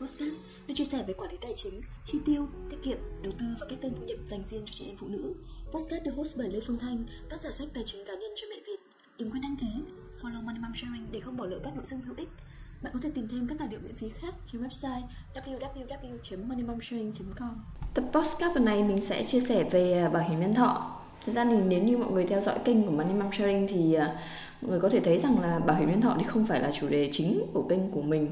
postcard nơi chia sẻ về quản lý tài chính, chi tiêu, tiết kiệm, đầu tư và cách tên thu nhập dành riêng cho chị em phụ nữ. Postcard được host bởi Lê Phương Thanh, tác giả sách tài chính cá nhân cho mẹ Việt. Đừng quên đăng ký, follow Money Mom Sharing để không bỏ lỡ các nội dung hữu ích. Bạn có thể tìm thêm các tài liệu miễn phí khác trên website www.moneymomsharing.com. Tập podcast lần này mình sẽ chia sẻ về à, bảo hiểm nhân thọ. Thực ra thì nếu như mọi người theo dõi kênh của Money Mom Sharing thì à, mọi người có thể thấy rằng là bảo hiểm nhân thọ thì không phải là chủ đề chính của kênh của mình.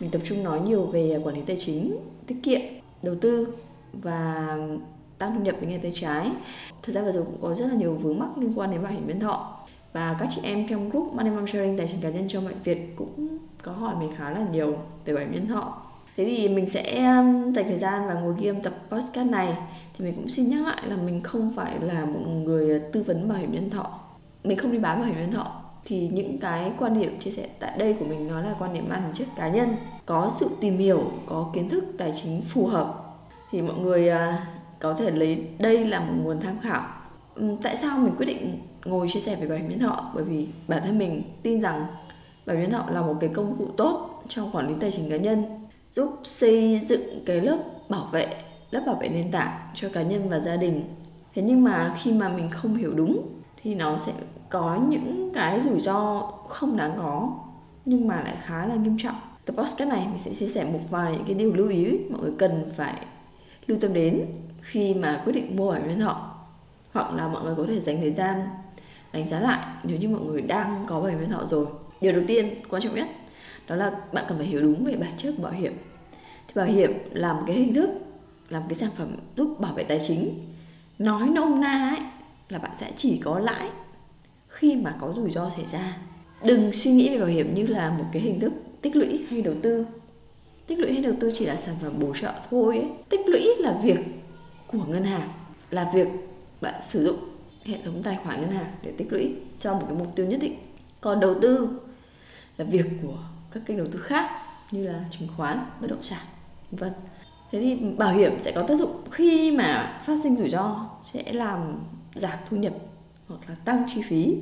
Mình tập trung nói nhiều về quản lý tài chính, tiết kiệm, đầu tư và tăng thu nhập với nghề tay trái. Thực ra vừa rồi cũng có rất là nhiều vướng mắc liên quan đến bảo hiểm nhân thọ và các chị em trong group Money Mom Sharing tài chính cá nhân cho mọi Việt cũng có hỏi mình khá là nhiều về bảo hiểm nhân thọ thế thì mình sẽ um, dành thời gian và ngồi ghi âm tập podcast này. Thì mình cũng xin nhắc lại là mình không phải là một người ờ, tư vấn bảo hiểm nhân thọ. Mình không đi bán bảo hiểm nhân thọ. Thì những cái quan điểm chia sẻ tại đây của mình nó là quan điểm mang tính chất cá nhân. Có sự tìm hiểu, có kiến thức, tài chính phù hợp. Thì mọi người ờ, có thể lấy đây là một nguồn tham khảo. Tại sao mình quyết định ngồi chia sẻ về bảo hiểm nhân thọ? Bởi vì bản thân mình tin rằng bảo hiểm nhân thọ là một cái công cụ tốt trong quản lý tài chính cá nhân giúp xây dựng cái lớp bảo vệ, lớp bảo vệ nền tảng cho cá nhân và gia đình. Thế nhưng mà khi mà mình không hiểu đúng, thì nó sẽ có những cái rủi ro không đáng có, nhưng mà lại khá là nghiêm trọng. Tập podcast này mình sẽ chia sẻ một vài những cái điều lưu ý mọi người cần phải lưu tâm đến khi mà quyết định mua bảo hiểm nhân thọ, hoặc là mọi người có thể dành thời gian đánh giá lại nếu như mọi người đang có bảo hiểm nhân thọ rồi. Điều đầu tiên, quan trọng nhất đó là bạn cần phải hiểu đúng về bản chất của bảo hiểm. Thì bảo hiểm là một cái hình thức, là một cái sản phẩm giúp bảo vệ tài chính. Nói nôm na ấy, là bạn sẽ chỉ có lãi khi mà có rủi ro xảy ra. Đừng suy nghĩ về bảo hiểm như là một cái hình thức tích lũy hay đầu tư. Tích lũy hay đầu tư chỉ là sản phẩm bổ trợ thôi ấy. tích lũy là việc của ngân hàng, là việc bạn sử dụng hệ thống tài khoản ngân hàng để tích lũy cho một cái mục tiêu nhất định. Còn đầu tư là việc của các kênh đầu tư khác như là chứng khoán, bất động sản, vân thế thì bảo hiểm sẽ có tác dụng khi mà phát sinh rủi ro sẽ làm giảm thu nhập hoặc là tăng chi phí.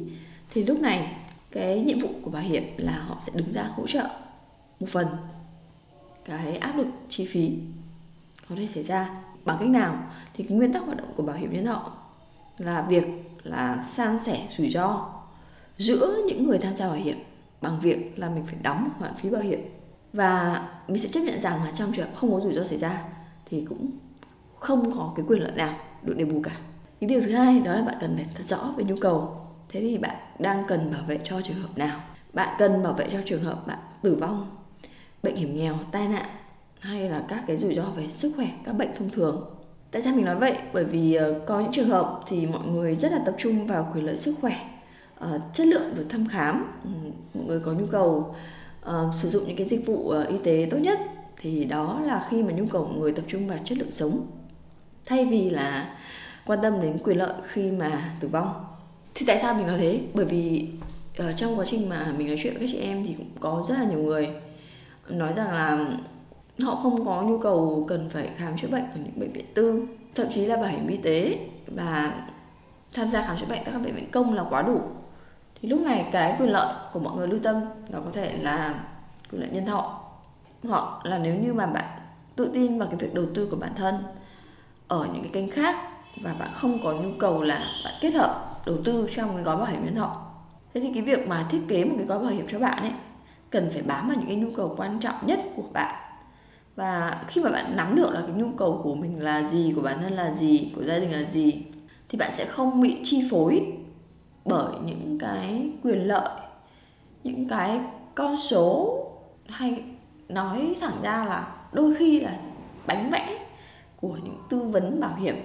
Thì lúc này cái nhiệm vụ của bảo hiểm là họ sẽ đứng ra hỗ trợ một phần cái áp lực chi phí có thể xảy ra. Bằng cách nào? Thì cái nguyên tắc hoạt động của bảo hiểm nhân thọ là việc là san sẻ rủi ro giữa những người tham gia bảo hiểm bằng việc là mình phải đóng khoản phí bảo hiểm. Và mình sẽ chấp nhận rằng là trong trường hợp không có rủi ro xảy ra thì cũng không có cái quyền lợi nào được đền bù cả. Cái điều thứ hai đó là bạn cần phải thật rõ về nhu cầu. Thế thì bạn đang cần bảo vệ cho trường hợp nào? Bạn cần bảo vệ cho trường hợp bạn tử vong, bệnh hiểm nghèo, tai nạn hay là các cái rủi ro về sức khỏe, các bệnh thông thường? Tại sao mình nói vậy? Bởi vì ờ, có những trường hợp thì mọi người rất là tập trung vào quyền lợi sức khỏe uh, chất lượng được thăm khám ừ, mọi người có nhu cầu uh, sử dụng những cái dịch vụ uh, y tế tốt nhất thì đó là khi mà nhu cầu của người tập trung vào chất lượng sống. Thay vì là quan tâm đến quyền lợi khi mà tử vong. Thì tại sao mình nói thế? Bởi vì uh, trong quá trình mà mình nói chuyện với các chị em thì cũng có rất là nhiều người nói rằng là họ không có nhu cầu cần phải khám chữa bệnh ở những bệnh viện tư thậm chí là bảo hiểm y tế và tham gia khám chữa bệnh tại các bệnh viện công là quá đủ thì lúc này cái quyền lợi của mọi người lưu tâm nó có thể là quyền lợi nhân thọ. Hoặc là nếu như mà bạn tự tin vào cái việc đầu tư của bản thân ở những cái kênh khác và bạn không có nhu cầu là bạn kết hợp đầu tư trong cái gói bảo hiểm nhân thọ. Thế thì cái việc mà thiết kế một cái gói bảo hiểm cho bạn ấy cần phải bám vào những cái nhu cầu quan trọng nhất của bạn. Và khi mà bạn nắm được là cái nhu cầu của mình là gì, của bản thân là gì, của gia đình là gì, thì bạn sẽ không bị chi phối bởi những cái quyền lợi những cái con số hay nói thẳng ra là đôi khi là bánh vẽ của những tư vấn bảo hiểm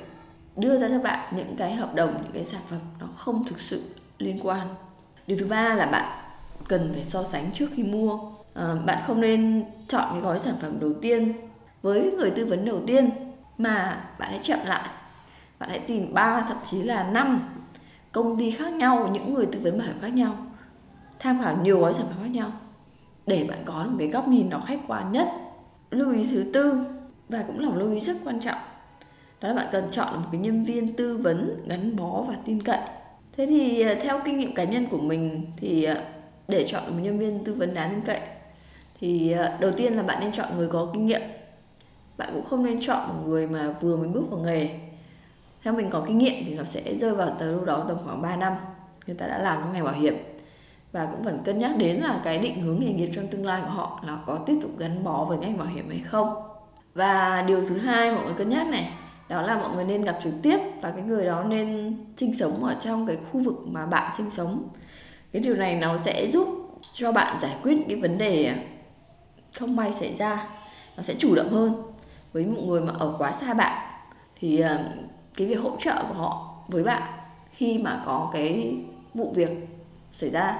đưa ra cho bạn những cái hợp đồng những cái sản phẩm nó không thực sự liên quan. Điều thứ ba là bạn cần phải so sánh trước khi mua. À, bạn không nên chọn cái gói sản phẩm đầu tiên với người tư vấn đầu tiên mà bạn hãy chậm lại. Bạn hãy tìm ba thậm chí là năm công ty khác nhau, những người tư vấn bảo hiểm khác nhau, tham khảo nhiều gói sản phẩm khác nhau, để bạn có một cái góc nhìn nó khách quan nhất. Lưu ý thứ tư, và cũng là một lưu ý rất quan trọng, đó là bạn cần chọn một cái nhân viên tư vấn gắn bó và tin cậy. Thế thì à, theo kinh nghiệm cá nhân của mình thì à, để chọn một nhân viên tư vấn đáng tin cậy thì à, đầu tiên là bạn nên chọn người có kinh nghiệm. Bạn cũng không nên chọn một người mà vừa mới bước vào nghề theo mình có kinh nghiệm thì nó sẽ rơi vào tới lúc đó tầm khoảng 3 năm. Người ta đã làm trong ngành bảo hiểm. Và cũng vẫn cân nhắc đến là cái định hướng nghề nghiệp trong tương lai của họ là có tiếp tục gắn bó với ngành bảo hiểm hay không. Và điều thứ hai mọi người cân nhắc này, đó là mọi người nên gặp trực tiếp và cái người đó nên sinh sống ở trong cái khu vực mà bạn sinh sống. Cái điều này nó sẽ giúp cho bạn giải quyết những cái vấn đề không may xảy ra. Nó sẽ chủ động hơn. Với một người mà ở quá xa bạn thì ờ, cái việc hỗ trợ của họ với bạn khi mà có cái vụ việc xảy ra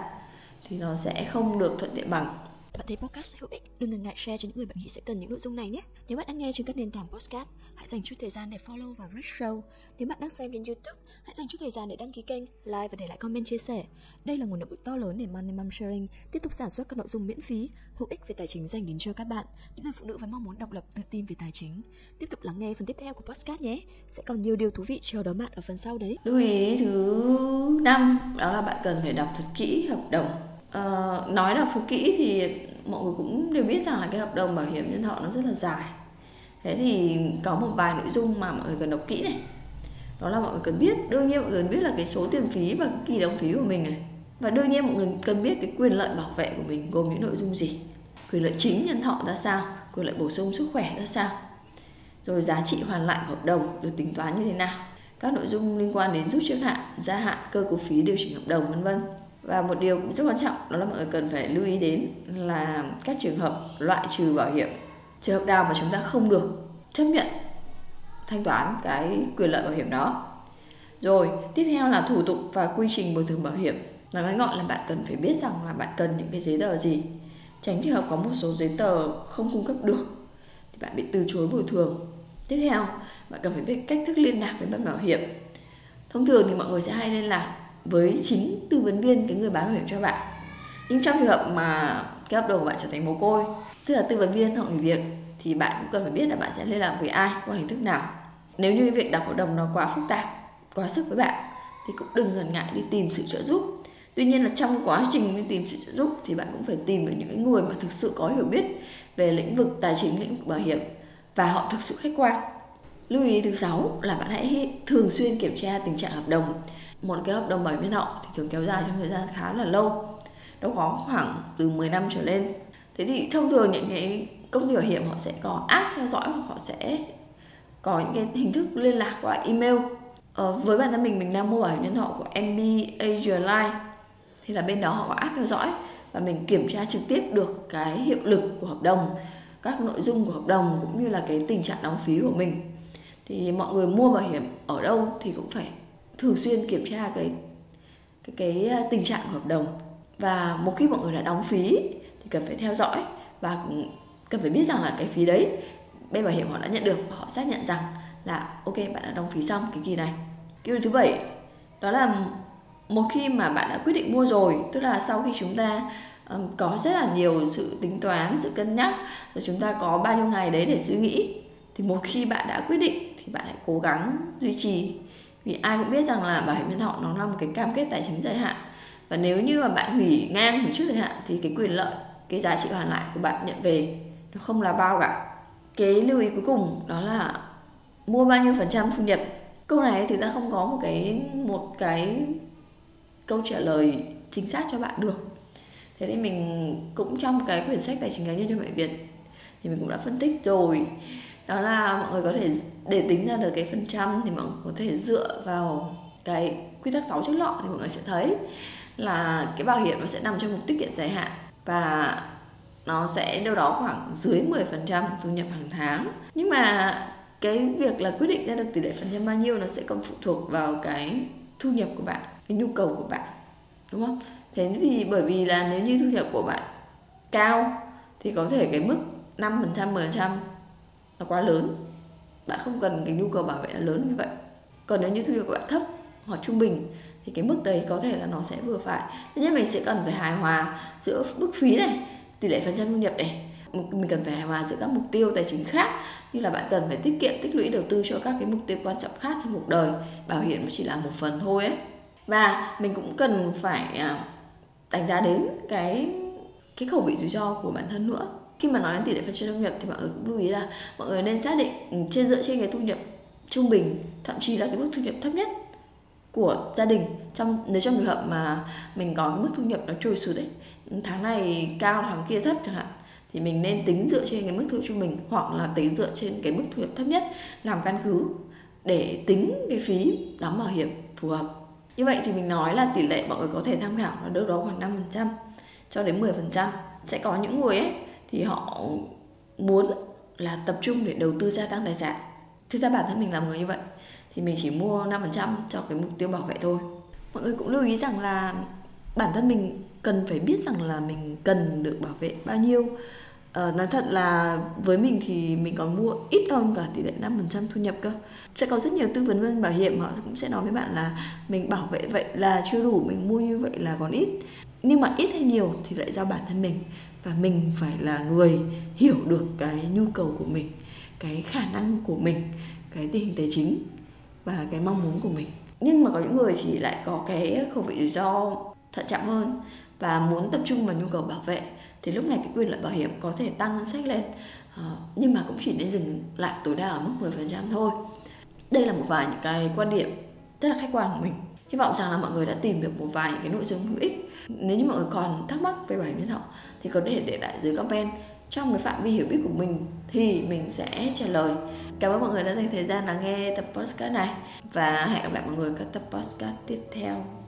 thì nó sẽ không được thuận tiện bằng bạn thấy podcast hữu ích, đừng ngần ngại share cho những người bạn nghĩ sẽ cần những nội dung này nhé. Nếu bạn đang nghe trên các nền tảng podcast, hãy dành chút thời gian để follow và rate show. Nếu bạn đang xem trên YouTube, hãy dành chút thời gian để đăng ký kênh, like và để lại comment chia sẻ. Đây là nguồn động lực to lớn để Money Mom Sharing tiếp tục sản xuất các nội dung miễn phí, hữu ích về tài chính dành đến cho các bạn, những người phụ nữ với mong muốn độc lập, tự tin về tài chính. Tiếp tục lắng nghe phần tiếp theo của podcast nhé. Sẽ còn nhiều điều thú vị chờ đón bạn ở phần sau đấy. Lưu ý thứ năm đó là bạn cần phải đọc thật kỹ hợp đồng uh, nói là phụ kỹ thì mọi người cũng đều biết rằng là cái hợp đồng bảo hiểm nhân thọ nó rất là dài. Thế thì có một vài nội dung mà mọi người cần đọc kỹ này. Đó là mọi người cần biết đương nhiên mọi người cần biết là cái số tiền phí và cái kỳ đóng phí của mình này. Và đương nhiên mọi người cần biết cái quyền lợi bảo vệ của mình gồm những nội dung gì? Quyền lợi chính nhân thọ ra sao? Quyền lợi bổ sung sức khỏe ra sao? Rồi giá trị hoàn lại của hợp đồng được tính toán như thế nào? Các nội dung liên quan đến rút trước hạn gia hạn cơ cấu phí điều chỉnh hợp đồng vân vân và một điều cũng rất quan trọng, đó là mọi người cần phải lưu ý đến là các trường hợp loại trừ bảo hiểm. Trường hợp nào mà chúng ta không được chấp nhận thanh toán cái quyền lợi bảo hiểm đó. Rồi, tiếp theo là thủ tục và quy trình bồi thường bảo hiểm. Nói ngắn gọn là bạn cần phải biết rằng là bạn cần những cái giấy tờ gì. Tránh trường hợp có một số giấy tờ không cung cấp được thì bạn bị từ chối bồi thường. Tiếp theo, bạn cần phải biết cách thức liên lạc với ban bảo hiểm. Thông thường thì mọi người sẽ hay liên lạc với chính tư vấn viên, cái người bán bảo hiểm cho bạn. Nhưng trong trường hợp mà cái hợp đồng của bạn trở thành mồ côi, tức là tư vấn viên họ nghỉ việc, thì bạn cũng cần phải biết là bạn sẽ liên lạc với ai, qua hình thức nào. Nếu như cái việc đọc hợp đồng nó quá phức tạp, quá sức với bạn, thì cũng đừng ngần ngại đi tìm sự trợ giúp. Tuy nhiên là trong quá trình đi tìm sự trợ giúp thì bạn cũng phải tìm được những người mà thực sự có hiểu biết về lĩnh vực tài chính, lĩnh vực bảo hiểm, và họ thực sự khách quan. Lưu ý thứ sáu là bạn hãy thường xuyên kiểm tra tình trạng hợp đồng một cái hợp đồng bảo hiểm nhân thọ thì thường kéo dài trong thời gian khá là lâu. Đâu có khoảng từ 10 năm trở lên. Thế thì thông thường những cái công ty bảo hiểm họ sẽ có app theo dõi hoặc họ sẽ có những cái hình thức liên lạc qua email. Ờ, với bản thân mình mình đang mua bảo hiểm nhân thọ của MB Asia Life. Thì là bên đó họ có app theo dõi và mình kiểm tra trực tiếp được cái hiệu lực của hợp đồng các nội dung của hợp đồng cũng như là cái tình trạng đóng phí của mình. Thì mọi người mua bảo hiểm ở đâu thì cũng phải thường xuyên kiểm tra cái cái cái à, tình trạng của hợp đồng. Và một khi mọi người đã đóng phí thì cần phải theo dõi và cần phải biết rằng là cái phí đấy bên bảo hiểm họ đã nhận được và họ xác nhận rằng là ok bạn đã đóng phí xong cái kỳ này. Cái điều thứ bảy đó là một khi mà bạn đã quyết định mua rồi tức là sau khi chúng ta um, có rất là nhiều sự tính toán sự cân nhắc rồi chúng ta có bao nhiêu ngày đấy để suy nghĩ thì một khi bạn đã quyết định thì bạn hãy cố gắng duy trì vì ai cũng biết rằng là bảo hiểm nhân thọ nó là một cái cam kết tài chính dài hạn. Và nếu như mà bạn hủy ngang, hủy trước thời hạn thì cái quyền lợi, cái giá trị hoàn lại của bạn nhận về nó không là bao cả. Cái lưu ý cuối cùng đó là mua bao nhiêu phần trăm thu nhập. Câu này thì ta không có một cái một cái câu trả lời chính xác cho bạn được. Thế nên mình cũng trong cái quyển sách tài chính cá nhân cho mẹ việt thì mình cũng đã phân tích rồi. Đó là mọi người có thể để tính ra được cái phần trăm thì mọi người có thể dựa vào cái quy tắc 6 chữ lọ thì mọi người sẽ thấy là cái bảo hiểm nó sẽ nằm trong một tiết kiệm dài hạn và nó sẽ đâu đó khoảng dưới 10% thu nhập hàng tháng. Nhưng mà cái việc là quyết định ra được tỷ lệ phần trăm bao nhiêu nó sẽ còn phụ thuộc vào cái thu nhập của bạn, cái nhu cầu của bạn, đúng không? Thế thì bởi vì là nếu như thu nhập của bạn cao thì có thể cái mức 5% 10% nó quá lớn bạn không cần cái nhu cầu bảo vệ là lớn như vậy. Còn nếu như thu nhập của bạn thấp hoặc trung bình, thì cái mức đấy có thể là nó sẽ vừa phải. Thế nhưng mình sẽ cần phải hài hòa giữa mức phí này, tỷ lệ phần trăm thu nhập này. Mình cần phải hài hòa giữa các mục tiêu tài chính khác, như là bạn cần phải tiết kiệm, tích lũy, đầu tư cho các cái mục tiêu quan trọng khác trong cuộc đời. Bảo hiểm chỉ là một phần thôi ấy. Và mình cũng cần phải à, đánh giá đến cái cái khẩu vị rủi ro của bản thân nữa khi mà nói đến tỷ lệ phần trăm thu nhập thì mọi người cũng lưu ý là mọi người nên xác định ừ, trên dựa trên cái thu nhập trung bình, thậm chí là cái mức thu nhập thấp nhất của gia đình trong, nếu trong trường hợp mà mình có cái mức thu nhập nó trôi sụt đấy ừ, tháng này cao, tháng kia thấp chẳng hạn, thì mình nên tính dựa trên cái mức thu nhập trung bình hoặc là tính dựa trên cái mức thu nhập thấp nhất làm căn cứ để tính cái phí đóng bảo hiểm phù hợp. Như vậy thì mình nói là tỷ lệ mọi người có thể tham khảo là đâu đó khoảng 5% cho đến 10% sẽ có những người ấy thì họ muốn là tập trung để đầu tư gia tăng tài sản. Thực ra bản thân mình làm người như vậy thì mình chỉ mua 5% cho cái mục tiêu bảo vệ thôi. Mọi người cũng lưu ý rằng là bản thân mình cần phải biết rằng là mình cần được bảo vệ bao nhiêu. Ờ, nói thật là với mình thì mình còn mua ít hơn cả tỷ lệ 5% thu nhập cơ. Sẽ có rất nhiều tư vấn viên bảo hiểm họ cũng sẽ nói với bạn là Mình bảo vệ vậy là chưa đủ, mình mua như vậy là còn ít. Nhưng mà ít hay nhiều thì lại do bản thân mình. Và mình phải là người hiểu được cái nhu cầu của mình Cái khả năng của mình, cái tình hình tài chính và cái mong muốn của mình. Nhưng mà có những người thì lại có cái khẩu vị rủi ro thận trọng hơn Và muốn tập trung vào nhu cầu bảo vệ. Thì lúc này cái quyền lợi bảo hiểm có thể tăng ngân sách lên. Ờ, nhưng mà cũng chỉ nên dừng lại tối đa ở mức 10% thôi. Đây là một vài những cái quan điểm rất là khách quan của mình hy vọng rằng là mọi người đã tìm được một vài cái nội dung hữu ích. Nếu như mọi người còn thắc mắc về bảo hiểm nhân thọ thì có thể để lại dưới comment. Trong cái phạm vi hiểu biết của mình, thì mình sẽ trả lời. Cảm ơn mọi người đã dành thời gian lắng nghe tập podcast này, và hẹn gặp lại mọi người các tập podcast tiếp theo.